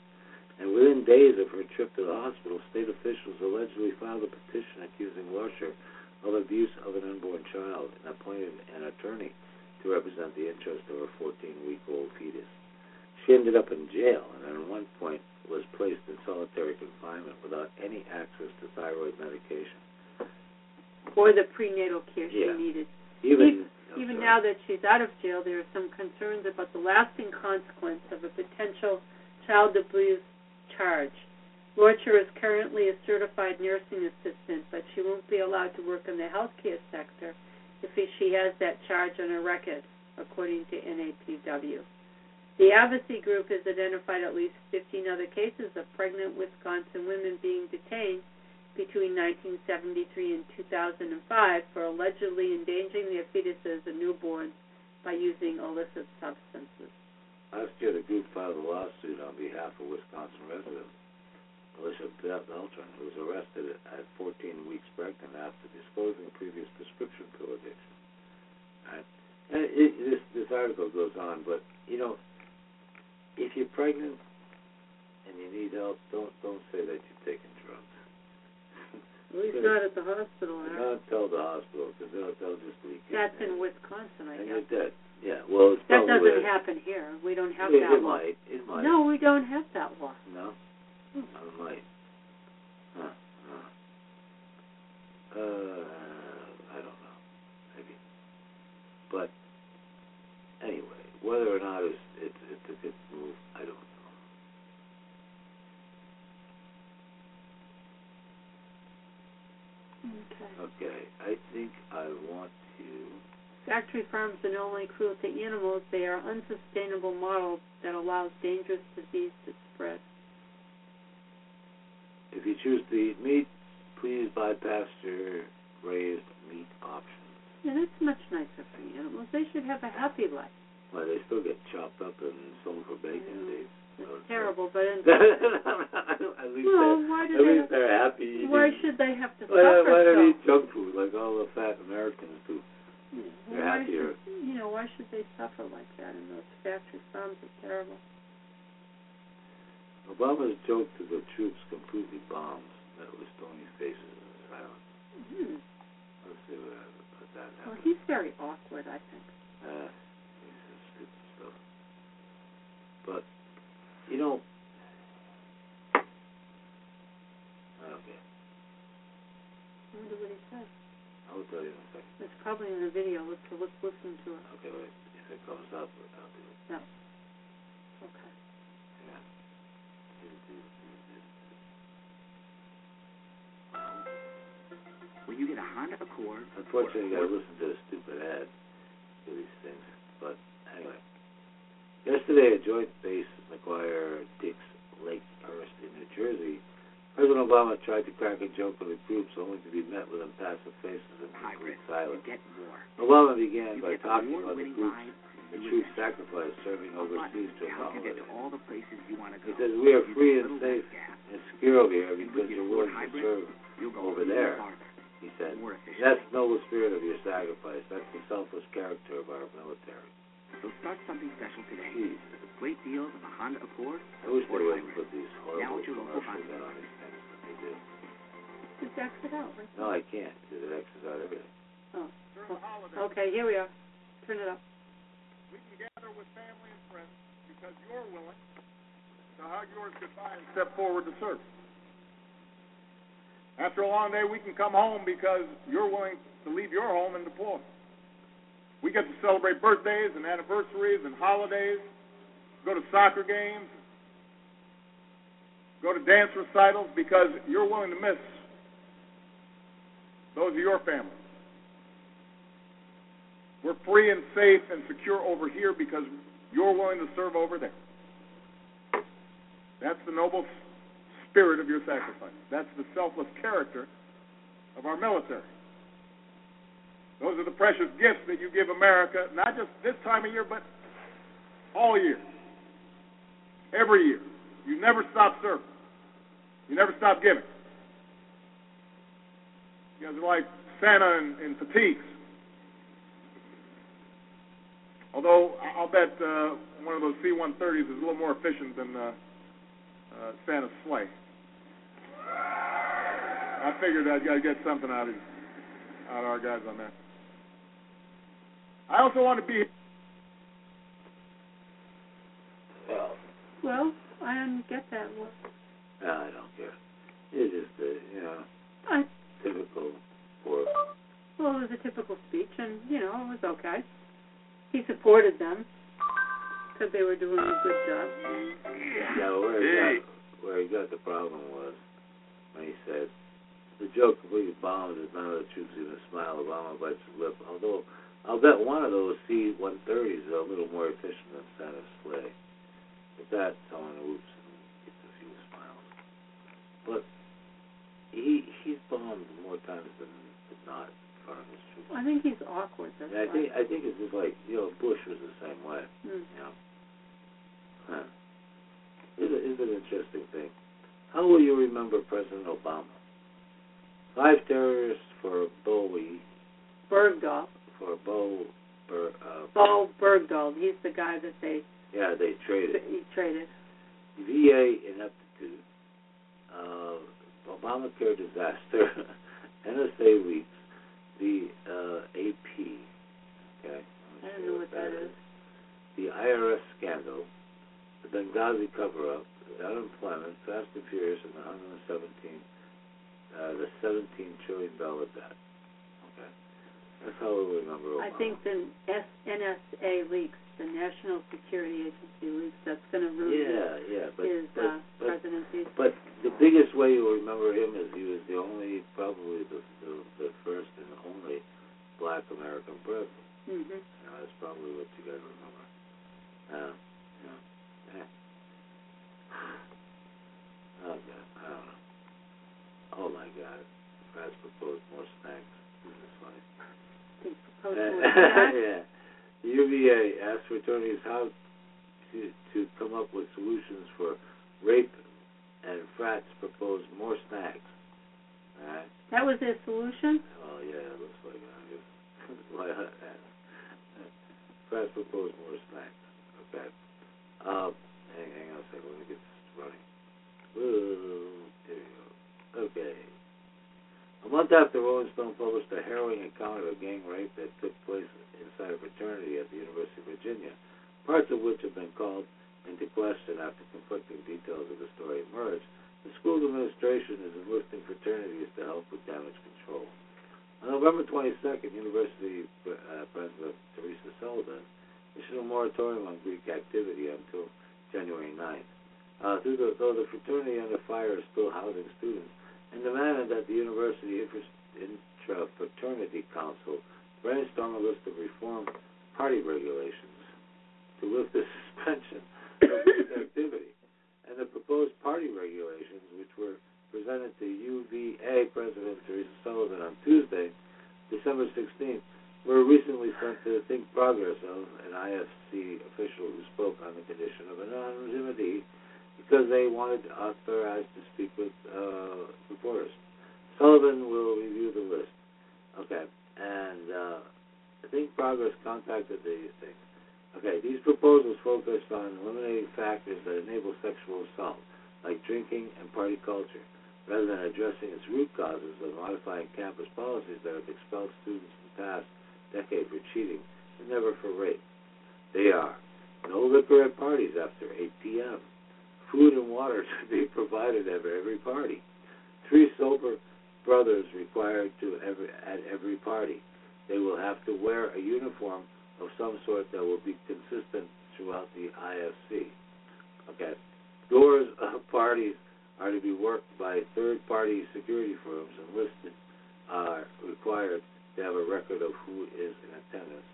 Speaker 1: And within days of her trip to the hospital, state officials allegedly filed a petition accusing Loertscher of abuse of an unborn child and appointed an attorney to represent the interest of her 14-week-old fetus. She ended up in jail and at one point was placed in solitary confinement without any access to thyroid medication.
Speaker 2: or the prenatal care
Speaker 1: Yeah.
Speaker 2: she needed.
Speaker 1: Even I'm
Speaker 2: Even now that she's out of jail, there are some concerns about the lasting consequence of a potential child abuse charge. Loertscher is currently a certified nursing assistant, but she won't be allowed to work in the healthcare sector if she has that charge on her record, according to NAPW. The advocacy group has identified at least 15 other cases of pregnant Wisconsin women being detained between 1973 and 2005 for allegedly endangering their fetuses and newborns by using illicit substances.
Speaker 1: Last year, the group filed a lawsuit on behalf of Wisconsin resident Alicia Beltran, who was arrested at 14 weeks pregnant after disclosing previous prescription pill addiction. Right? And it, this this article goes on, but you know, if you're pregnant and you need help, don't don't say that you're taking drugs.
Speaker 2: At least not at the hospital.
Speaker 1: Not tell the hospital because they'll they'll just leak.
Speaker 2: That's
Speaker 1: and,
Speaker 2: in Wisconsin, I
Speaker 1: and
Speaker 2: guess.
Speaker 1: you're dead. Yeah. Well, it's
Speaker 2: That
Speaker 1: probably
Speaker 2: doesn't happen here. We don't have
Speaker 1: it,
Speaker 2: that
Speaker 1: it
Speaker 2: law.
Speaker 1: might. It might.
Speaker 2: No, we don't have that law.
Speaker 1: No?
Speaker 2: Hmm.
Speaker 1: I might. Huh. Huh. Uh, I don't know. Maybe. But anyway, whether or not it's it's it's a good move, I don't know.
Speaker 2: Okay.
Speaker 1: Okay, I think I want to.
Speaker 2: Factory farms are not only cruel to animals, they are unsustainable models that allows dangerous disease to spread.
Speaker 1: If you choose to eat meat, please buy pasture-raised meat options.
Speaker 2: Yeah, that's much nicer for animals. They should have a happy life.
Speaker 1: Well, they still get chopped up and sold for bacon. They,
Speaker 2: It's terrible, but in,
Speaker 1: at least
Speaker 2: well,
Speaker 1: they're,
Speaker 2: why do
Speaker 1: at
Speaker 2: they?
Speaker 1: least they're happy.
Speaker 2: Why should they have to
Speaker 1: Why,
Speaker 2: suffer
Speaker 1: why
Speaker 2: so?
Speaker 1: don't eat junk food like all the fat Americans do?
Speaker 2: Yeah,
Speaker 1: They're
Speaker 2: why
Speaker 1: happier.
Speaker 2: Should, you know, why should they suffer like that? And those factory farms are terrible.
Speaker 1: Obama's joke to the troops completely bombs. That was stony faces and silence.
Speaker 2: Hmm.
Speaker 1: Let's see what, what that
Speaker 2: Well, he's very awkward, I think.
Speaker 1: Uh, he says stupid stuff. But, you know, okay,
Speaker 2: I wonder what he says.
Speaker 1: I will tell you in a second.
Speaker 2: It's probably in the video. Let's let's listen to it.
Speaker 1: Okay, wait. If it comes up, I'll do it.
Speaker 2: Okay.
Speaker 1: Yeah. Do, do, do, do.
Speaker 3: When you get a Honda Accord,
Speaker 1: Unfortunately, you gotta listen to a stupid ad for these things. But anyway, yesterday at Joint Base McGuire Dix Lake Hurst in New Jersey, President Obama tried to crack a joke with the troops, only to be met with impassive faces and complete silence. Obama began
Speaker 3: You
Speaker 1: by talking about the
Speaker 3: award-winning
Speaker 1: the
Speaker 3: adventure.
Speaker 1: sacrifice serving overseas to accommodate.
Speaker 3: to all the places you want to go.
Speaker 1: He says we are free and safe and secure here because you're willing to serve. Over there. He said. That's the noble spirit of your sacrifice. That's the selfless character of our military.
Speaker 3: So start something special today.
Speaker 1: Jeez.
Speaker 3: Great deals on the Honda Accord.
Speaker 1: I wish they
Speaker 3: Or
Speaker 1: wouldn't
Speaker 3: hybrid.
Speaker 1: put these
Speaker 3: Now
Speaker 1: horrible
Speaker 3: at your local
Speaker 1: commercials
Speaker 3: Honda.
Speaker 1: in on these things, but they do.
Speaker 2: Just exit out. Right?
Speaker 1: No, I can't, because it X's out everything.
Speaker 2: Oh. oh. Okay, here we are. Turn it up.
Speaker 4: We can gather with family and friends because you're willing to hug yours goodbye and step forward to serve. After a long day, we can come home because you're willing to leave your home and deploy. We get to celebrate birthdays and anniversaries and holidays, go to soccer games, go to dance recitals because you're willing to miss those of your family. We're free and safe and secure over here because you're willing to serve over there. That's the noble spirit of your sacrifice. That's the selfless character of our military. Those are the precious gifts that you give America, not just this time of year, but all year. Every year. You never stop serving. You never stop giving. You guys are like Santa in, in fatigues. Although I'll bet uh, one of those C-130s is a little more efficient than uh, uh, Santa's sleigh. I figured I'd to get something out of out of our guys on that. I also want to be
Speaker 1: Well,
Speaker 2: Well, I don't get that. Well,
Speaker 1: no, I don't care. It's just, uh, yeah typical for Well, it was a typical speech and, you know,
Speaker 2: I
Speaker 1: typical poor
Speaker 2: okay. He supported them because they were doing a good job.
Speaker 1: Yeah, where he got where he got the problem was when he said the joke completely bombed is none of the troops even smile. Obama bites his lip. Although I'll bet one of those C-130s is a little more efficient than Santa's sleigh. With that, someone whoops and gets a few smiles. But he he's bombed more times than not in front of his troops.
Speaker 2: I think he's awkward. That's
Speaker 1: And I think I think it's just like you know Bush was the same way.
Speaker 2: Hmm.
Speaker 1: You know. Huh. It's, a, it's an interesting thing. How will you remember President Obama? Five terrorists for a Bowie,
Speaker 2: Bergdahl.
Speaker 1: For Bo, Ber, uh,
Speaker 2: Bowe Bergdahl. He's the guy that they
Speaker 1: yeah, they traded.
Speaker 2: he traded.
Speaker 1: VA ineptitude, uh, Obamacare disaster, NSA leaks, the uh, AP, okay?
Speaker 2: I don't know what that is.
Speaker 1: The IRS scandal, the Benghazi cover-up, the unemployment, Fast and Furious, and the 117, uh, the 17 trillion dollar debt. That's how we remember Obama.
Speaker 2: I think the S- NSA leaks, the National Security Agency leaks. That's going to ruin
Speaker 1: Yeah, yeah, but
Speaker 2: his
Speaker 1: but,
Speaker 2: uh,
Speaker 1: but
Speaker 2: presidency.
Speaker 1: But the biggest way you'll remember him is he was the only, probably the the, the first and only black American president.
Speaker 2: hmm
Speaker 1: You know, that's probably what you to remember. Uh, you know. Oh God, I don't know. Oh my God, Fast proposed more snacks. This is funny. Uh,
Speaker 2: more
Speaker 1: yeah. UVA asked fraternities how to to come up with solutions for rape, and frats proposed more snacks. All right.
Speaker 2: That was their solution.
Speaker 1: Oh yeah, it looks like guess. Frats proposed more snacks. Okay. Um, hang, hang on a second. Let me get this running. Whoa, there you go. Okay. A month after Rolling Stone published a harrowing account of a gang rape that took place inside a fraternity at the University of Virginia, parts of which have been called into question after conflicting details of the story emerged, the school administration is enlisting fraternities to help with damage control. On November 22nd, University uh, President Teresa Sullivan issued a moratorium on Greek activity until January 9th. Uh, though the fraternity under fire is still housing students, and manner that the University Intra-Fraternity Council brainstorm a list of reform party regulations to lift the suspension of activity. And the proposed party regulations, which were presented to UVA President Teresa Sullivan on Tuesday, December 16th, were recently sent to ThinkProgress of an IFC official who spoke on the condition of anonymity because they wanted authorized to speak with uh, reporters. Sullivan will review the list. Okay, and uh, I think Progress contacted these things. Okay, these proposals focus on eliminating factors that enable sexual assault, like drinking and party culture, rather than addressing its root causes of modifying campus policies that have expelled students in the past decade for cheating and never for rape. They are no liquor at parties after 8 p.m. Food and water to be provided at every party. Three sober brothers required to every, at every party. They will have to wear a uniform of some sort that will be consistent throughout the IFC. Okay. Doors of parties are to be worked by third-party security firms and listed are required to have a record of who is in attendance.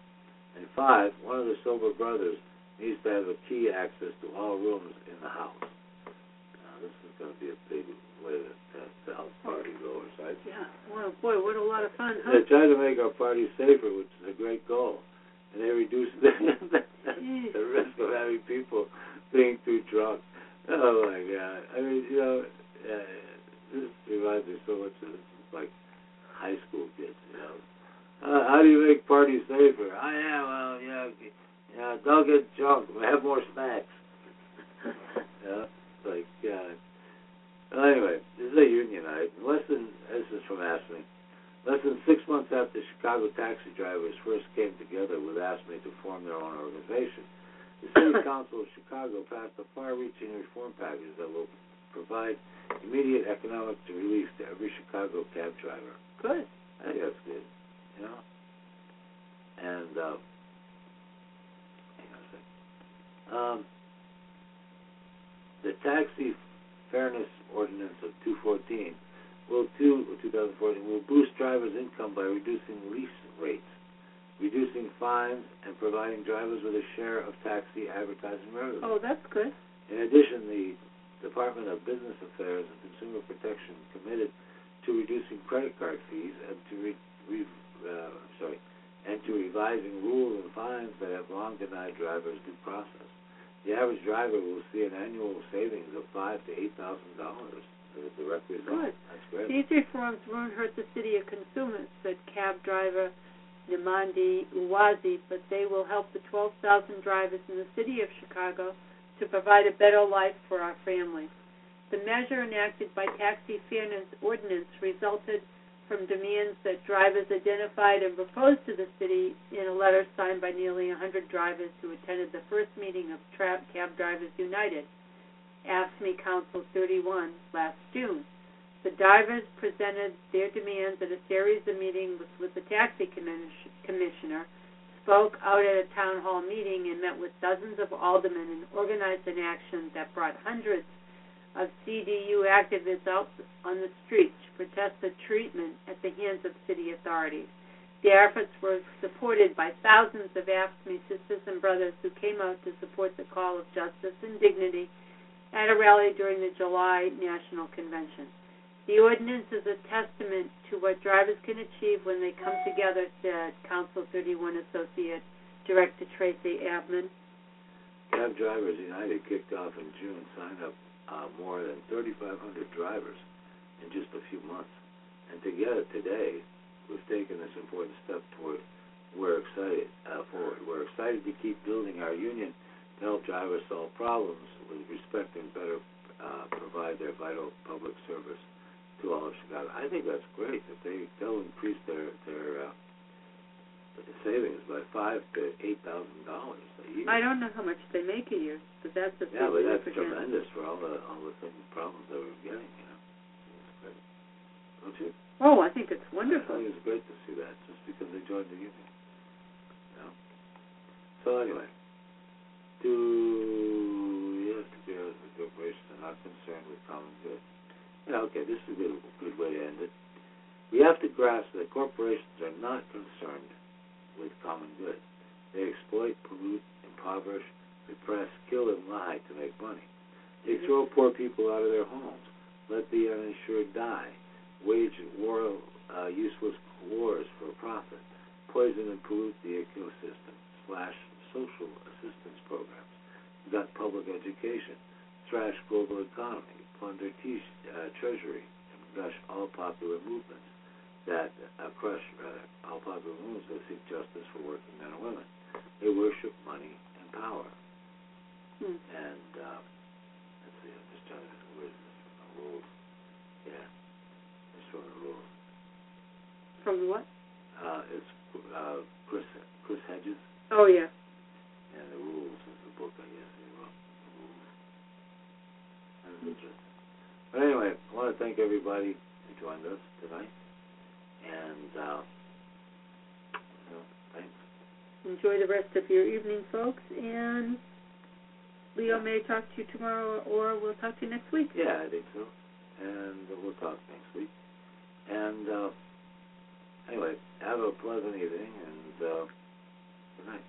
Speaker 1: And five, one of the sober brothers needs to have a key access to all rooms in the house. Now, this is going to be a big way to, to, to help party goers. I,
Speaker 2: Yeah. Well, boy, what a lot of fun, huh?
Speaker 1: they try to make our party safer, which is a great goal, and they reduce the, the, the risk of having people being too drunk. Oh my God! I mean, you know, uh, this reminds me so much of like high school kids. You know, uh, how do you make parties safer? Oh yeah, well, yeah, yeah, don't get drunk. Have more snacks. yeah, like God. Well, anyway, this is a union night. Less than this is from AFSCME. Less than six months after Chicago taxi drivers first came together with AFSCME to form their own organization, the City Council of Chicago passed a far-reaching reform package that will provide immediate economic relief to every Chicago cab driver.
Speaker 2: Good.
Speaker 1: I think that's good. You know, And uh, hang on a sec. Um, the taxi fairness ordinance of 214 will two 2014 will boost drivers' income by reducing lease rates, reducing fines, and providing drivers with a share of taxi advertising revenue.
Speaker 2: Oh, that's good.
Speaker 1: In addition, the Department of Business Affairs and Consumer Protection committed to reducing credit card fees and to re- re- uh, sorry, and to revising rules and fines that have long denied drivers due process. The average driver will see an annual savings of five to eight thousand dollars as a direct result.
Speaker 2: Good.
Speaker 1: That's.
Speaker 2: These reforms won't hurt the city of consumers, said cab driver Nimandi Uwazi, but they will help the 12,000 drivers in the city of Chicago to provide a better life for our families. The measure enacted by Taxi Fairness Ordinance resulted from demands that drivers identified and proposed to the city in a letter signed by nearly 100 drivers who attended the first meeting of Tra- Cab Drivers United, AFSCME Council 31, last June. The drivers presented their demands at a series of meetings with the taxi commissioner, spoke out at a town hall meeting, and met with dozens of aldermen and organized an action that brought hundreds of CDU activists out on the streets to protest the treatment at the hands of city authorities. The efforts were supported by thousands of AFSCME sisters and brothers who came out to support the call of justice and dignity at a rally during the July National Convention. The ordinance is a testament to what drivers can achieve when they come together, said Council 31 Associate Director Tracy Abman.
Speaker 1: Cab Drivers United kicked off in June, signed up uh, more than 3,500 drivers in just a few months. And together today, we've taken this important step toward we're excited uh, forward. We're excited to keep building our union to help drivers solve problems with respect and better uh, provide their vital public service to all of Chicago. I think that's great that they they'll increase their their uh, savings by five to eight thousand dollars a year.
Speaker 2: I don't know how much they make a year, but that's a
Speaker 1: Yeah, but that's tremendous for all the all the things problems that we're getting. You know. Don't you?
Speaker 2: Oh, I think it's
Speaker 1: I
Speaker 2: wonderful.
Speaker 1: think it's great to see that just because they joined the union. You know? So anyway, do you have to be honest with corporations are not concerned with common good? Yeah, okay, this is a good good way to end it. We have to grasp that corporations are not concerned with common good. They exploit, pollute, impoverish, repress, kill, and lie to make money. They throw poor people out of their homes, let the uninsured die, wage war, uh, useless wars for profit, poison and pollute the ecosystem, slash social assistance programs, gut public education, trash global economy, plunder te- uh, treasury, and crush all popular movements that uh, crush rather all popular movements that seek justice for working men and women. They worship money and power.
Speaker 2: Hmm.
Speaker 1: And uh, let's see, I'm just trying to where's this from the rules? Yeah, it's from the rules.
Speaker 2: From what?
Speaker 1: Uh, it's uh, Chris Chris Hedges
Speaker 2: Oh, yeah.
Speaker 1: and the rules is the book I guess he wrote. The rules. That's interesting. But anyway, I want to thank everybody who joined us tonight, and uh, you know, thanks.
Speaker 2: Enjoy the rest of your evening, folks, and Leo
Speaker 1: Yeah.
Speaker 2: may talk to you tomorrow, or we'll talk to you next week.
Speaker 1: Yeah, I think so. And we'll talk next week. And uh, anyway, have a pleasant evening and uh, good night.